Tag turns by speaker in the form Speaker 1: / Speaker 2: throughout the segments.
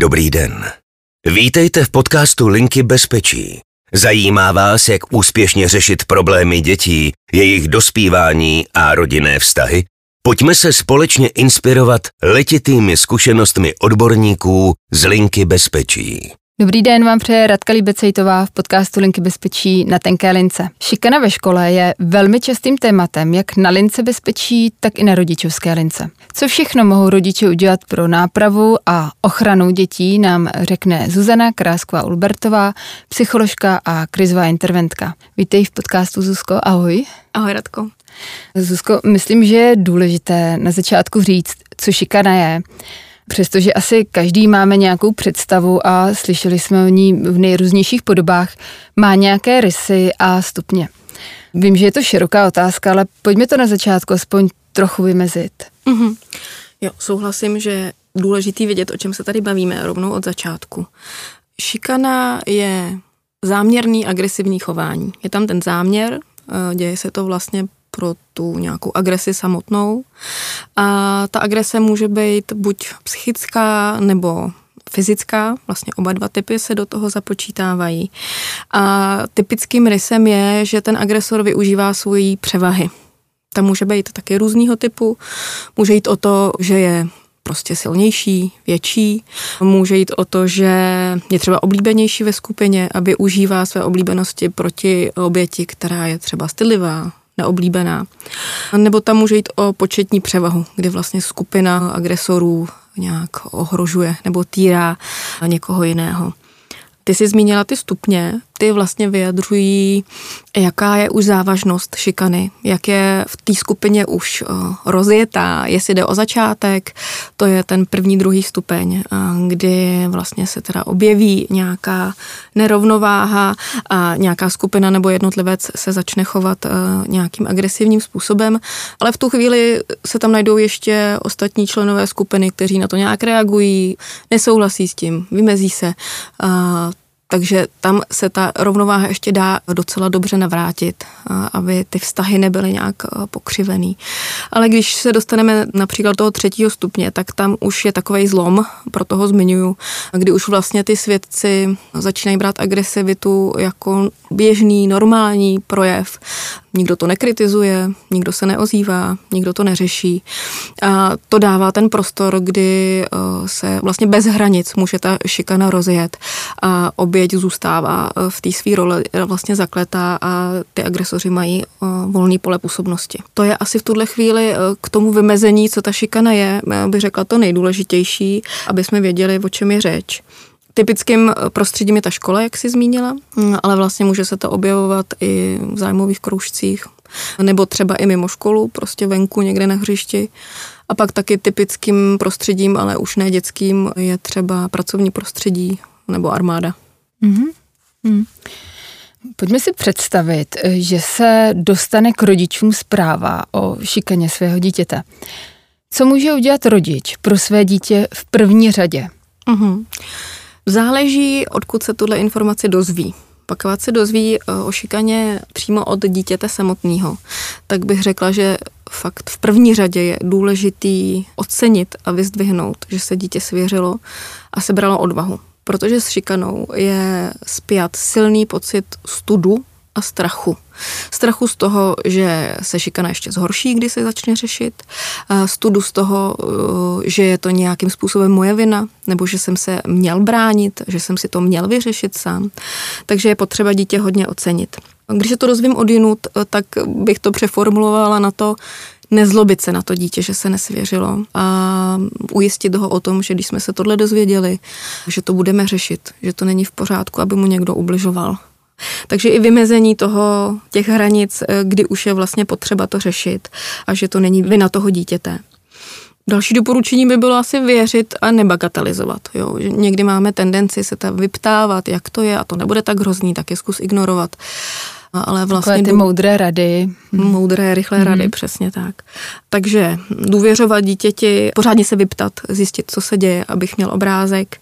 Speaker 1: Dobrý den. Vítejte v podcastu Linky bezpečí. Zajímá vás, jak úspěšně řešit problémy dětí, jejich dospívání a rodinné vztahy? Pojďme se společně inspirovat letitými zkušenostmi odborníků z Linky bezpečí.
Speaker 2: Dobrý den vám přeje Radka Líbecejtová v podcastu Linky bezpečí na tenké lince. Šikana ve škole je velmi častým tématem, jak na lince bezpečí, tak i na rodičovské lince. Co všechno mohou rodiče udělat pro nápravu a ochranu dětí, nám řekne Zuzana Krásková Ulbertová, psycholožka a krizová interventka. Vítej v podcastu Zuzko, ahoj.
Speaker 3: Ahoj Radko.
Speaker 2: Zuzko, myslím, že je důležité na začátku říct, co šikana je přestože asi každý máme nějakou představu a slyšeli jsme o ní v nejrůznějších podobách, má nějaké rysy a stupně. Vím, že je to široká otázka, ale pojďme to na začátku aspoň trochu vymezit.
Speaker 3: Mm-hmm. Jo, souhlasím, že důležitý vědět, o čem se tady bavíme rovnou od začátku. Šikana je záměrný agresivní chování. Je tam ten záměr, eh, děje se to vlastně pro tu nějakou agresi samotnou. A ta agrese může být buď psychická nebo fyzická, vlastně oba dva typy se do toho započítávají. A typickým rysem je, že ten agresor využívá svojí převahy. Ta může být taky různého typu. Může jít o to, že je prostě silnější, větší. Může jít o to, že je třeba oblíbenější ve skupině a využívá své oblíbenosti proti oběti, která je třeba stylivá, neoblíbená. Nebo tam může jít o početní převahu, kdy vlastně skupina agresorů nějak ohrožuje nebo týrá někoho jiného. Ty jsi zmínila ty stupně, ty vlastně vyjadřují, jaká je už závažnost šikany, jak je v té skupině už eh, rozjetá, jestli jde o začátek, to je ten první, druhý stupeň, eh, kdy vlastně se teda objeví nějaká nerovnováha a nějaká skupina nebo jednotlivec se začne chovat eh, nějakým agresivním způsobem, ale v tu chvíli se tam najdou ještě ostatní členové skupiny, kteří na to nějak reagují, nesouhlasí s tím, vymezí se, takže tam se ta rovnováha ještě dá docela dobře navrátit, aby ty vztahy nebyly nějak pokřivený. Ale když se dostaneme například toho třetího stupně, tak tam už je takový zlom, pro toho zmiňuju, kdy už vlastně ty svědci začínají brát agresivitu jako běžný, normální projev Nikdo to nekritizuje, nikdo se neozývá, nikdo to neřeší. A to dává ten prostor, kdy eh, se vlastně bez hranic může ta šikana rozjet a oběť zůstává eh, v té své roli vlastně zakletá a ty agresoři mají eh, volný pole působnosti. To je asi v tuhle chvíli k tomu vymezení, co ta šikana je, bych řekla to nejdůležitější, aby jsme věděli, o čem je řeč. Typickým eh, prostředím je ta škola, jak jsi zmínila, mm, ale vlastně může se to objevovat i v zájmových kroužcích, nebo třeba i mimo školu, prostě venku někde na hřišti. A pak taky typickým prostředím, ale už ne dětským, je třeba pracovní prostředí nebo armáda. Mm-hmm.
Speaker 2: Mm. Pojďme si představit, že se dostane k rodičům zpráva o šikaně svého dítěte. Co může udělat rodič pro své dítě v první řadě? Mm-hmm.
Speaker 3: Záleží, odkud se tuhle informaci dozví. Pokud se dozví eh, o šikaně přímo od dítěte samotného, tak bych řekla, že fakt v první řadě je důležitý ocenit a vyzdvihnout, že se dítě svěřilo a sebralo odvahu. Protože s šikanou je spjat silný pocit studu a strachu. Strachu z toho, že se šikana ještě zhorší, když se začne řešit. Studu z toho, eh, že je to nějakým způsobem moje vina, nebo že jsem se měl bránit, že jsem si to měl vyřešit sám. Takže je potřeba dítě hodně ocenit. Když se to dozvím od jinut, eh, tak bych to přeformulovala na to, nezlobit se na to dítě, že se nesvěřilo a ujistit ho o tom, že když jsme se tohle dozvěděli, že to budeme řešit, že to není v pořádku, aby mu někdo ubližoval. Takže i vymezení toho, těch hranic, eh, kdy už je vlastně potřeba to řešit a že to není vina toho dítěte. Další doporučení by bylo asi věřit a nebagatelizovat. Jo? Že někdy máme tendenci se tam vyptávat, jak to je a to nebude tak hrozný, tak je zkus ignorovat
Speaker 2: ale vlastně... Takové ty moudré rady.
Speaker 3: Moudré, rychlé mm. rady, přesně tak. Takže důvěřovat dítěti, pořádně se vyptat, zjistit, co se děje, abych měl obrázek.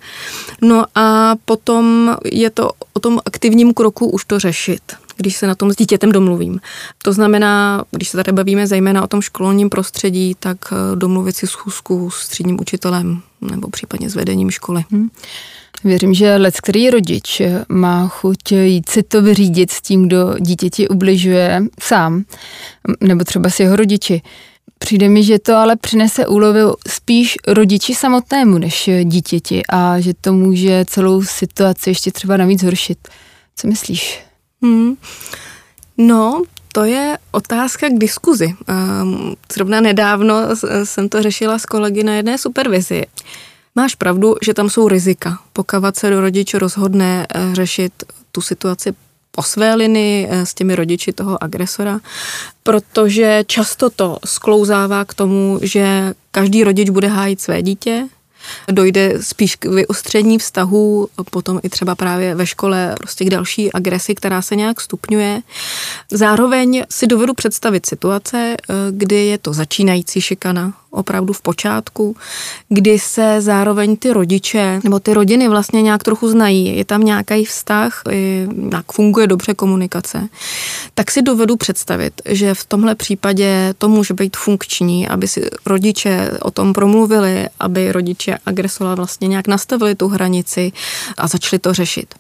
Speaker 3: No a potom je to o tom aktivním kroku už to řešit když se na tom s dítětem domluvím. To znamená, když se tady bavíme zejména o tom školním prostředí, tak eh, domluvit si schůzku s třídním učitelem, nebo případně s vedením školy. Hmm.
Speaker 2: Věřím, že let, který rodič má chuť jít si to vyřídit s tím, kdo dítěti ubližuje sám, nebo třeba s jeho rodiči. Přijde mi, že to ale přinese úlovy spíš rodiči samotnému než dítěti a že to může celou situaci ještě třeba navíc zhoršit. Co myslíš? Hmm.
Speaker 3: No, to je otázka k diskuzi. Um, zrovna nedávno jsem to řešila s kolegy na jedné supervizi. Máš pravdu, že tam jsou rizika. Pokud se do rodič rozhodne eh, řešit tu situaci po své linii eh, s těmi rodiči toho agresora, protože často to sklouzává k tomu, že každý rodič bude hájit své dítě, dojde spíš k vyostření vztahů, potom i třeba právě ve škole prostě k další agresi, která se nějak stupňuje. Zároveň si dovedu představit situace, eh, kdy je to začínající šikana, opravdu v počátku, kdy se zároveň ty rodiče nebo ty rodiny vlastně nějak trochu znají, je tam nějaký vztah, jak funguje dobře komunikace, tak si dovedu představit, že v tomhle případě to může být funkční, aby si rodiče o tom promluvili, aby rodiče agresora vlastně nějak nastavili tu hranici a začali to řešit.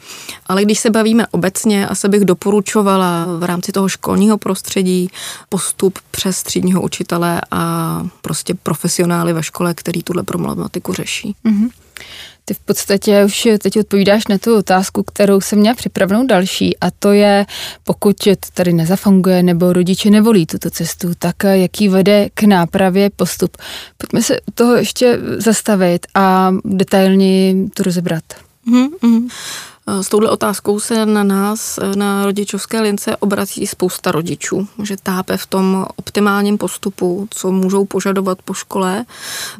Speaker 3: Ale když se bavíme obecně, asi bych doporučovala v rámci toho školního prostředí postup přes třídního učitele a prostě profesionály ve škole, který tuhle problematiku řeší. Mm-hmm.
Speaker 2: Ty v podstatě už teď odpovídáš na tu otázku, kterou jsem měla připravenou další a to je, pokud to tady nezafunguje nebo rodiče nevolí tuto cestu, tak jaký vede k nápravě postup. Pojďme se u toho ještě zastavit a detailně to rozebrat. Mm-hmm.
Speaker 3: S touhle otázkou se na nás, na rodičovské lince, obrací spousta rodičů, že tápe v tom optimálním postupu, co můžou požadovat po škole,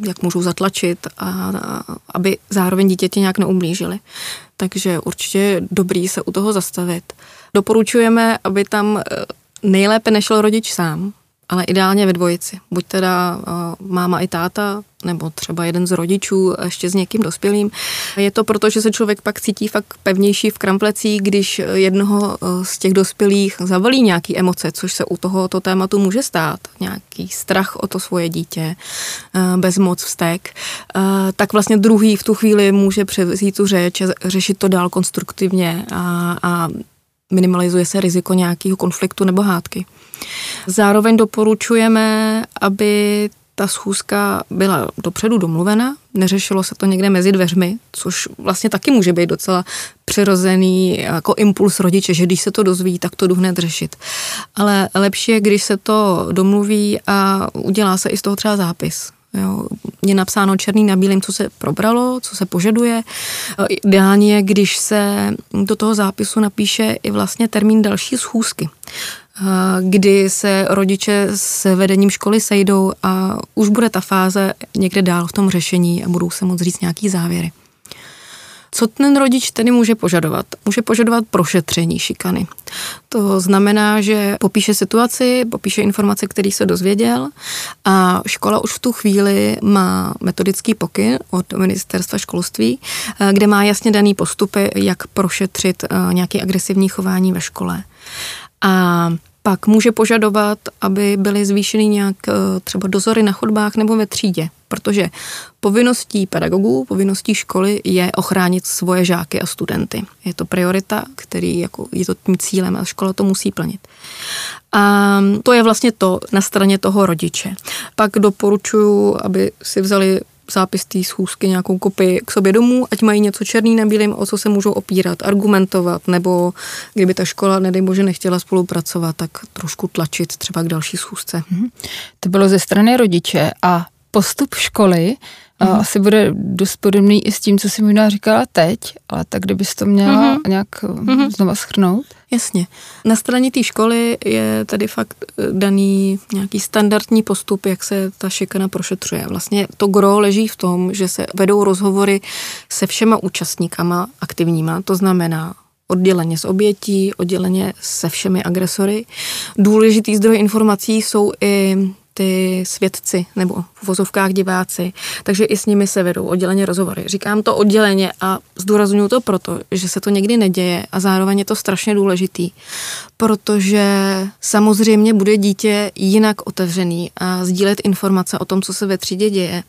Speaker 3: jak můžou zatlačit, a, a, aby zároveň dítěti nějak neublížili. Takže určitě je dobrý se u toho zastavit. Doporučujeme, aby tam eh, nejlépe nešel rodič sám, ale ideálně ve dvojici. Buď teda uh, máma i táta, nebo třeba jeden z rodičů ještě s někým dospělým. Je to proto, že se člověk pak cítí fakt pevnější v kramplecích, když jednoho z těch dospělých zavalí nějaký emoce, což se u tohoto tématu může stát. Nějaký strach o to svoje dítě, bezmoc, vztek. Tak vlastně druhý v tu chvíli může převzít tu řeč řešit to dál konstruktivně a, a minimalizuje se riziko nějakého konfliktu nebo hádky. Zároveň doporučujeme, aby ta schůzka byla dopředu domluvena, neřešilo se to někde mezi dveřmi, což vlastně taky může být docela přirozený jako impuls rodiče, že když se to dozví, tak to jdu hned řešit. Ale lepší je, když se to domluví a udělá se i z toho třeba zápis. Jo, je napsáno černý na bílým, co se probralo, co se požaduje. Ideálně je, když se do toho zápisu napíše i vlastně termín další schůzky kdy se rodiče s vedením školy sejdou a už bude ta fáze někde dál v tom řešení a budou se moct říct nějaký závěry. Co ten rodič tedy může požadovat? Může požadovat prošetření šikany. To znamená, že popíše situaci, popíše informace, které se dozvěděl a škola už v tu chvíli má metodický pokyn od ministerstva školství, kde má jasně daný postupy, jak prošetřit eh, nějaké agresivní chování ve škole. A pak může požadovat, aby byly zvýšeny nějak eh, třeba dozory na chodbách nebo ve třídě, protože povinností pedagogů, povinností školy je ochránit svoje žáky a studenty. Je to priorita, který jako je to tím cílem a škola to musí plnit. A to je vlastně to na straně toho rodiče. Pak doporučuji, aby si vzali zápis té schůzky, nějakou kopii k sobě domů, ať mají něco černý na bílém, o co se můžou opírat, argumentovat, nebo kdyby ta škola, nedej bože, nechtěla spolupracovat, tak trošku tlačit třeba k další schůzce. Hmm.
Speaker 2: To bylo ze strany rodiče a postup školy mm-hmm. asi bude dost podobný i s tím, co jsi možná říkala teď, ale tak kdybys to měla mm-hmm. nějak mm-hmm. znova schrnout.
Speaker 3: Jasně. Na straně té školy je tady fakt eh, daný nějaký standardní postup, jak se ta šikana prošetřuje. Vlastně to gro leží v tom, že se vedou rozhovory se všema účastníkama aktivníma, to znamená odděleně s obětí, odděleně se všemi agresory. Důležitý zdroj informací jsou i ty svědci nebo v vozovkách diváci, takže i s nimi se vedou odděleně rozhovory. Říkám to odděleně a zdůraznuju to proto, že se to někdy neděje a zároveň je to strašně důležitý, protože samozřejmě bude dítě jinak otevřený a sdílet informace o tom, co se ve třídě děje,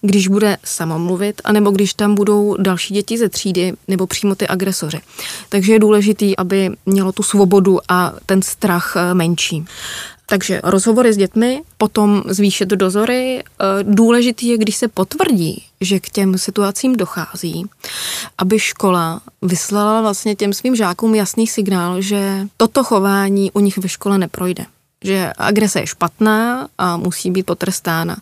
Speaker 3: když bude samomluvit, anebo když tam budou další děti ze třídy, nebo přímo ty agresoři. Takže je důležitý, aby mělo tu svobodu a ten strach eh, menší. Takže rozhovory s dětmi, potom zvýšit dozory. Eh, důležitý je, když se potvrdí, že k těm situacím dochází, aby škola vyslala vlastně těm svým žákům jasný signál, že toto chování u nich ve škole neprojde že agrese je špatná a musí být potrestána.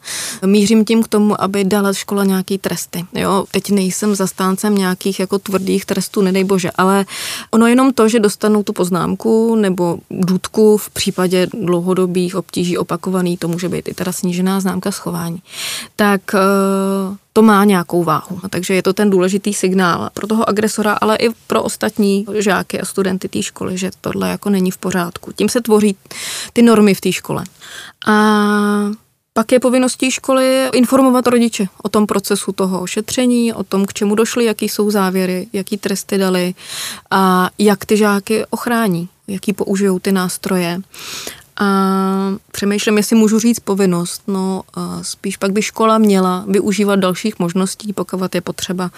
Speaker 3: Mířím tím k tomu, aby dala škola nějaký tresty. Jo, teď nejsem zastáncem nějakých jako tvrdých trestů, nedej bože, ale ono jenom to, že dostanou tu poznámku nebo důdku v případě dlouhodobých obtíží opakovaný, to může být i teda snížená známka schování, tak eh, to má nějakou váhu. Takže je to ten důležitý signál pro toho agresora, ale i pro ostatní žáky a studenty té školy, že tohle jako není v pořádku. Tím se tvoří ty normy v té škole. A pak je povinností školy informovat rodiče o tom procesu toho ošetření, o tom, k čemu došli, jaký jsou závěry, jaký tresty dali a jak ty žáky ochrání, jaký použijou ty nástroje. A přemýšlím, jestli můžu říct povinnost. No, spíš pak by škola měla využívat dalších možností, pokud je potřeba.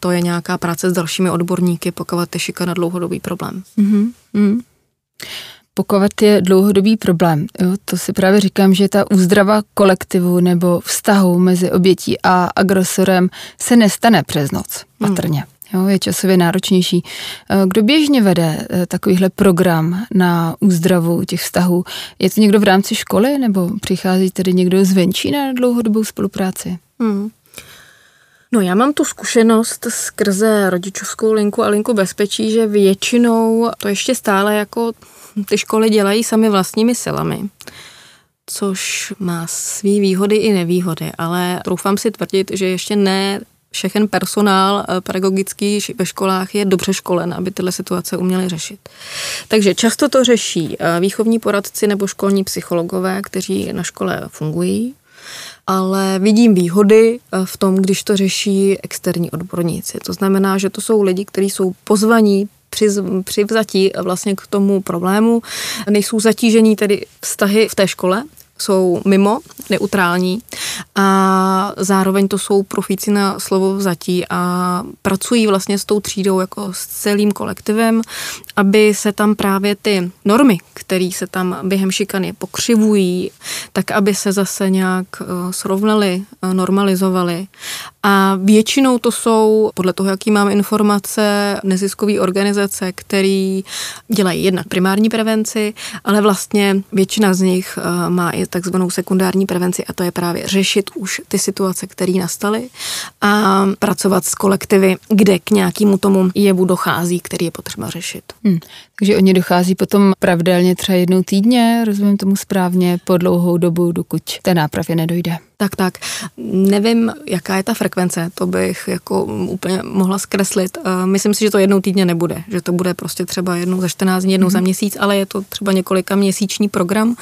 Speaker 3: To je nějaká práce s dalšími odborníky, pokud je šikana dlouhodobý problém. Mm-hmm.
Speaker 2: Pokud je dlouhodobý problém, jo, to si právě říkám, že ta úzdrava kolektivu nebo vztahu mezi obětí a agresorem se nestane přes noc, patrně. Hmm jo, je časově náročnější. Eh, kdo běžně vede eh, takovýhle program na úzdravu těch vztahů? Je to někdo v rámci školy nebo přichází tedy někdo zvenčí na dlouhodobou spolupráci? Hmm.
Speaker 3: No já mám tu zkušenost skrze rodičovskou linku a linku bezpečí, že většinou to ještě stále jako ty školy dělají sami vlastními silami což má svý výhody i nevýhody, ale troufám si tvrdit, že ještě ne všechen personál eh, pedagogický ve školách je dobře školen, aby tyhle situace uměli řešit. Takže často to řeší eh, výchovní poradci nebo školní psychologové, kteří na škole fungují, ale vidím výhody eh, v tom, když to řeší externí odborníci. To znamená, že to jsou lidi, kteří jsou pozvaní přivzatí vlastně k tomu problému, nejsou zatížení tedy vztahy v té škole, jsou mimo, neutrální a zároveň to jsou profíci na slovo vzatí a pracují vlastně s tou třídou jako s celým kolektivem, aby se tam právě ty normy, které se tam během šikany pokřivují, tak aby se zase nějak eh, srovnaly, eh, normalizovaly. A většinou to jsou, podle toho, jaký mám informace, neziskové organizace, které dělají jednak primární prevenci, ale vlastně většina z nich eh, má i takzvanou sekundární prevenci a to je právě řešit už ty situace, které nastaly a pracovat s kolektivy, kde k nějakému tomu jevu dochází, který je potřeba řešit. Hmm.
Speaker 2: Takže oni dochází potom pravidelně třeba jednou týdně, rozumím tomu správně, po dlouhou dobu, dokud té nápravě nedojde.
Speaker 3: Tak, tak. Nevím, jaká je ta frekvence, to bych jako úplně mohla zkreslit. Eh, myslím si, že to jednou týdně nebude, že to bude prostě třeba jednou za 14 dní, jednou mm-hmm. za mhm. měsíc, ale je to třeba několika měsíční program,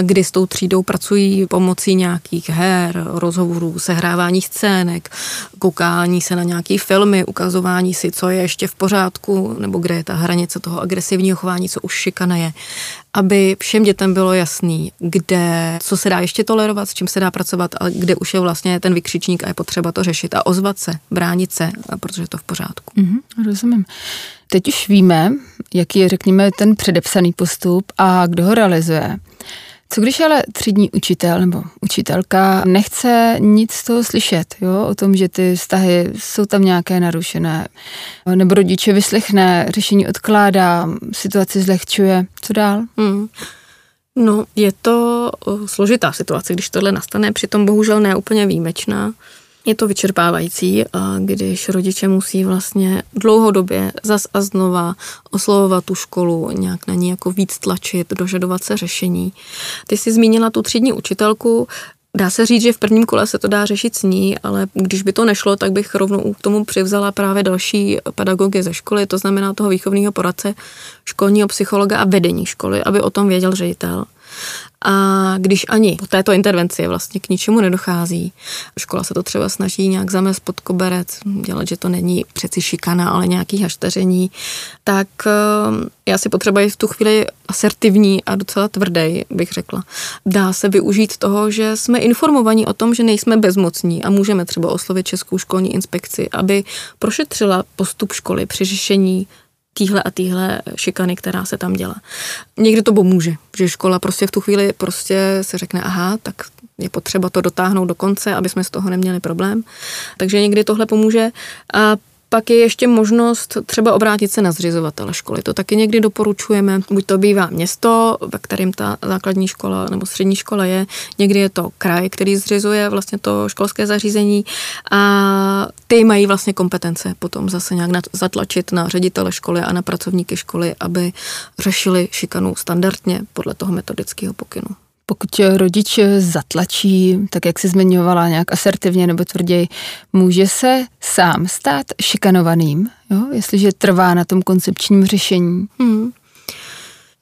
Speaker 3: kdy s tou třídou pracují pomocí nějakých her, rozhovorů, sehrávání scének, koukání se na nějaké filmy, ukazování si, co je ještě v pořádku, nebo kde je ta hranice toho agresivního chování, co už šikana je aby všem dětem bylo jasný, kde, co se dá ještě tolerovat, s čím se dá pracovat, ale kde už je vlastně ten vykřičník a je potřeba to řešit a ozvat se, bránit se, protože je to v pořádku.
Speaker 2: Mm-hmm, rozumím. Teď už víme, jaký je, řekněme, ten předepsaný postup a kdo ho realizuje. Co když ale třídní učitel nebo učitelka nechce nic z toho slyšet, jo, o tom, že ty vztahy jsou tam nějaké narušené, nebo rodiče vyslechne, řešení odkládá, situaci zlehčuje, co dál? Hmm.
Speaker 3: No, je to složitá situace, když tohle nastane, přitom bohužel ne úplně výjimečná. Je to vyčerpávající, když rodiče musí vlastně dlouhodobě zas a znova oslovovat tu školu, nějak na ní jako víc tlačit, dožadovat se řešení. Ty jsi zmínila tu třídní učitelku, Dá se říct, že v prvním kole se to dá řešit s ní, ale když by to nešlo, tak bych rovnou k tomu přivzala právě další pedagogy ze školy, to znamená toho výchovního poradce, školního psychologa a vedení školy, aby o tom věděl ředitel. A když ani po této intervenci vlastně k ničemu nedochází, škola se to třeba snaží nějak zamést pod koberec, dělat, že to není přeci šikana, ale nějaký hašteření, tak eh, já si potřebuji v tu chvíli asertivní a docela tvrdý, bych řekla. Dá se využít toho, že jsme informovaní o tom, že nejsme bezmocní a můžeme třeba oslovit Českou školní inspekci, aby prošetřila postup školy při řešení týhle a týhle šikany, která se tam dělá. Někdy to pomůže, že škola prostě v tu chvíli prostě se řekne, aha, tak je potřeba to dotáhnout do konce, aby jsme z toho neměli problém. Takže někdy tohle pomůže. A pak je ještě možnost třeba obrátit se na zřizovatele školy. To taky někdy doporučujeme. Buď to bývá město, ve kterém ta základní škola nebo střední škola je, někdy je to kraj, který zřizuje vlastně to školské zařízení a ty mají vlastně kompetence potom zase nějak zatlačit na ředitele školy a na pracovníky školy, aby řešili šikanu standardně podle toho metodického pokynu.
Speaker 2: Pokud rodič zatlačí, tak jak si zmiňovala, nějak asertivně nebo tvrději, může se sám stát šikanovaným, jo? jestliže trvá na tom koncepčním řešení. Hmm.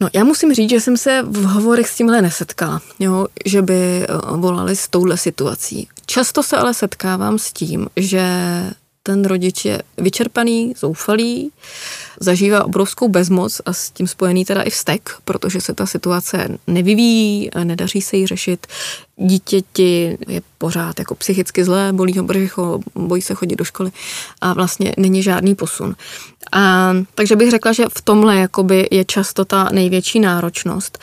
Speaker 3: No, já musím říct, že jsem se v hovorech s tímhle nesetkala, jo, že by eh, volali s touhle situací. Často se ale setkávám s tím, že ten rodič je vyčerpaný, zoufalý, zažívá obrovskou bezmoc a s tím spojený teda i vztek, protože se ta situace nevyvíjí, nedaří se jí řešit. Dítěti je pořád jako psychicky zlé, bolí ho břicho, bojí se chodit do školy a vlastně není žádný posun. A, takže bych řekla, že v tomhle jakoby je často ta největší náročnost.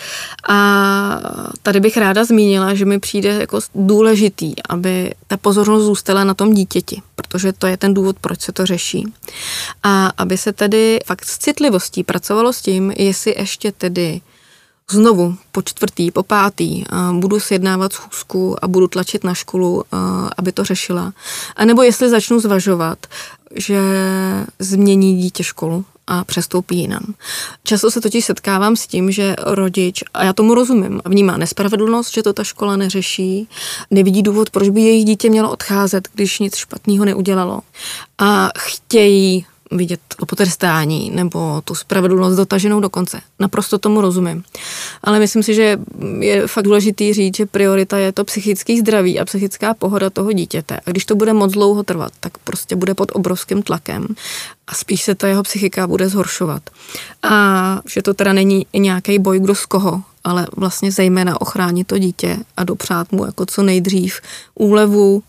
Speaker 3: A tady bych ráda zmínila, že mi přijde jako důležitý, aby ta pozornost zůstala na tom dítěti, protože to je ten důvod, proč se to řeší. A aby se tedy fakt s citlivostí pracovalo s tím, jestli ještě tedy znovu po čtvrtý, po pátý budu sjednávat schůzku a budu tlačit na školu, aby to řešila. A nebo jestli začnu zvažovat, že změní dítě školu a přestoupí jinam. Často se totiž setkávám s tím, že rodič, a já tomu rozumím, vnímá nespravedlnost, že to ta škola neřeší, nevidí důvod, proč by jejich dítě mělo odcházet, když nic špatného neudělalo. A chtějí vidět to potrestání nebo tu spravedlnost dotaženou do konce. Naprosto tomu rozumím. Ale myslím si, že je fakt důležitý říct, že priorita je to psychický zdraví a psychická pohoda toho dítěte. A když to bude moc dlouho trvat, tak prostě bude pod obrovským tlakem a spíš se ta jeho psychika bude zhoršovat. A že to teda není nějaký boj, kdo z koho, ale vlastně zejména ochránit to dítě a dopřát mu jako co nejdřív úlevu,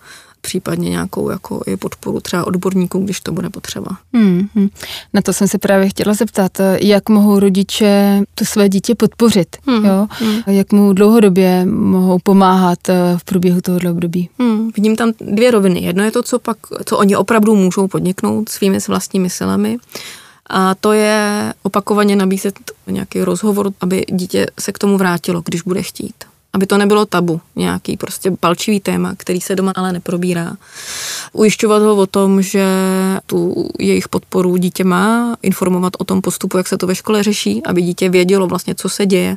Speaker 3: případně nějakou jako i podporu třeba odborníků, když to bude potřeba. Hmm,
Speaker 2: hmm. Na to jsem se právě chtěla zeptat, jak mohou rodiče to své dítě podpořit, hmm, jo? Hmm. jak mu dlouhodobě mohou pomáhat eh, v průběhu tohoto období.
Speaker 3: Hmm. Vidím tam dvě roviny. Jedno je to, co pak, co oni opravdu můžou podniknout svými vlastními silami. A to je opakovaně nabízet nějaký rozhovor, aby dítě se k tomu vrátilo, když bude chtít aby to nebylo tabu, nějaký prostě palčivý téma, který se doma ale neprobírá. Ujišťovat ho o tom, že tu jejich podporu dítě má, informovat o tom postupu, jak se to ve škole řeší, aby dítě vědělo vlastně, co se děje,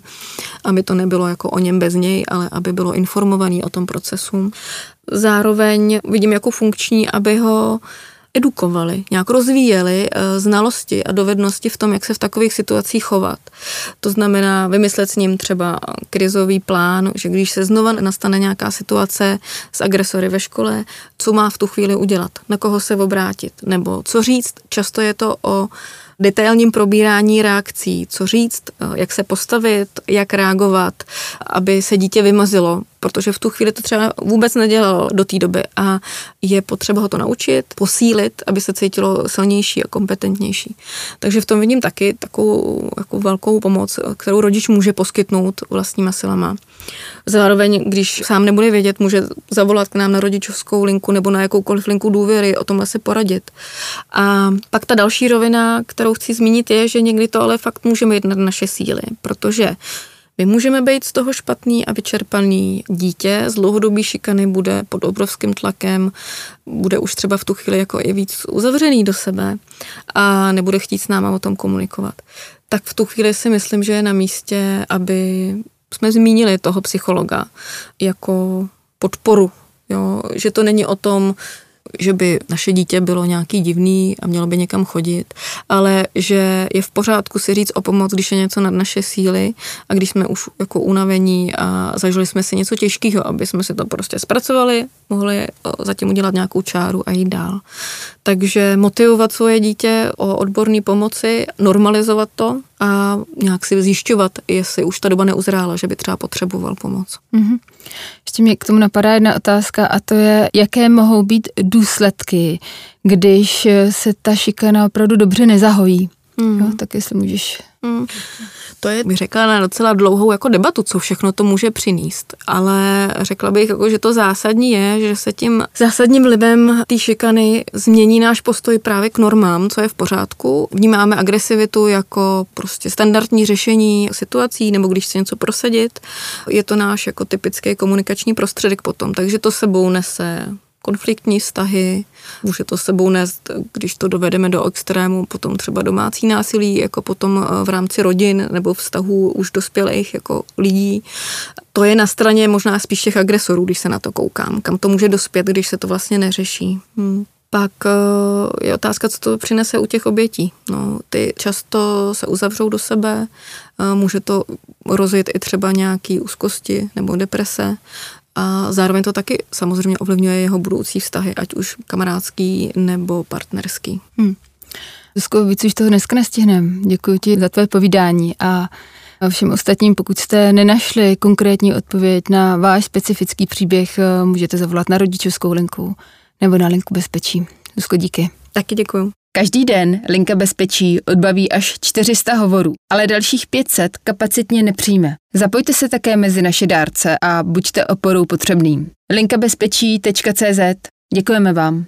Speaker 3: aby to nebylo jako o něm bez něj, ale aby bylo informovaný o tom procesu. Zároveň vidím jako funkční, aby ho edukovali, nějak rozvíjeli eh, znalosti a dovednosti v tom, jak se v takových situacích chovat. To znamená vymyslet s ním třeba krizový plán, že když se znova nastane nějaká situace s agresory ve škole, co má v tu chvíli udělat, na koho se obrátit, nebo co říct. Často je to o detailním probírání reakcí, co říct, eh, jak se postavit, jak reagovat, aby se dítě vymazilo, protože v tu chvíli to třeba vůbec nedělalo do té doby a je potřeba ho to naučit, posílit, aby se cítilo silnější a kompetentnější. Takže v tom vidím taky takovou jako velkou pomoc, kterou rodič může poskytnout vlastníma silama. Zároveň, když sám nebude vědět, může zavolat k nám na rodičovskou linku nebo na jakoukoliv linku důvěry, o tomhle se poradit. A pak ta další rovina, kterou chci zmínit, je, že někdy to ale fakt můžeme jít na naše síly, protože my můžeme být z toho špatný a vyčerpaný dítě, z dlouhodobý šikany bude pod obrovským tlakem, bude už třeba v tu chvíli jako i víc uzavřený do sebe a nebude chtít s náma o tom komunikovat. Tak v tu chvíli si myslím, že je na místě, aby jsme zmínili toho psychologa jako podporu, jo? že to není o tom, že by naše dítě bylo nějaký divný a mělo by někam chodit, ale že je v pořádku si říct o pomoc, když je něco nad naše síly a když jsme už jako unavení a zažili jsme si něco těžkého, aby jsme si to prostě zpracovali, mohli zatím udělat nějakou čáru a jít dál. Takže motivovat svoje dítě o odborné pomoci, normalizovat to a nějak si zjišťovat, jestli už ta doba neuzrála, že by třeba potřeboval pomoc. Mm-hmm.
Speaker 2: Ještě mě k tomu napadá jedna otázka a to je, jaké mohou být důsledky, když se ta šikana opravdu dobře nezahojí. Mm. Jo, tak jestli můžeš. Mm.
Speaker 3: To je, bych řekla, na docela dlouhou jako debatu, co všechno to může přinést. Ale řekla bych, jako, že to zásadní je, že se tím zásadním vlivem té šikany změní náš postoj právě k normám, co je v pořádku. Vnímáme agresivitu jako prostě standardní řešení situací, nebo když chce něco prosadit. Je to náš jako typický komunikační prostředek potom, takže to sebou nese konfliktní vztahy, může to sebou nést, když to dovedeme do extrému, potom třeba domácí násilí, jako potom eh, v rámci rodin nebo vztahů už dospělých jako lidí. To je na straně možná spíš těch agresorů, když se na to koukám. Kam to může dospět, když se to vlastně neřeší. Hmm. Pak eh, je otázka, co to přinese u těch obětí. No, ty často se uzavřou do sebe, eh, může to rozjet i třeba nějaký úzkosti nebo deprese a zároveň to taky samozřejmě ovlivňuje jeho budoucí vztahy, ať už kamarádský nebo partnerský. Hmm.
Speaker 2: Zuzko, víc už toho dneska nestihneme. Děkuji ti za tvé povídání a všem ostatním, pokud jste nenašli konkrétní odpověď na váš specifický příběh, můžete zavolat na rodičovskou linku nebo na linku bezpečí. Zuzko, díky.
Speaker 3: Taky děkuji.
Speaker 2: Každý den Linka bezpečí odbaví až 400 hovorů, ale dalších 500 kapacitně nepřijme. Zapojte se také mezi naše dárce a buďte oporou potřebným. linkabezpečí.cz Děkujeme vám.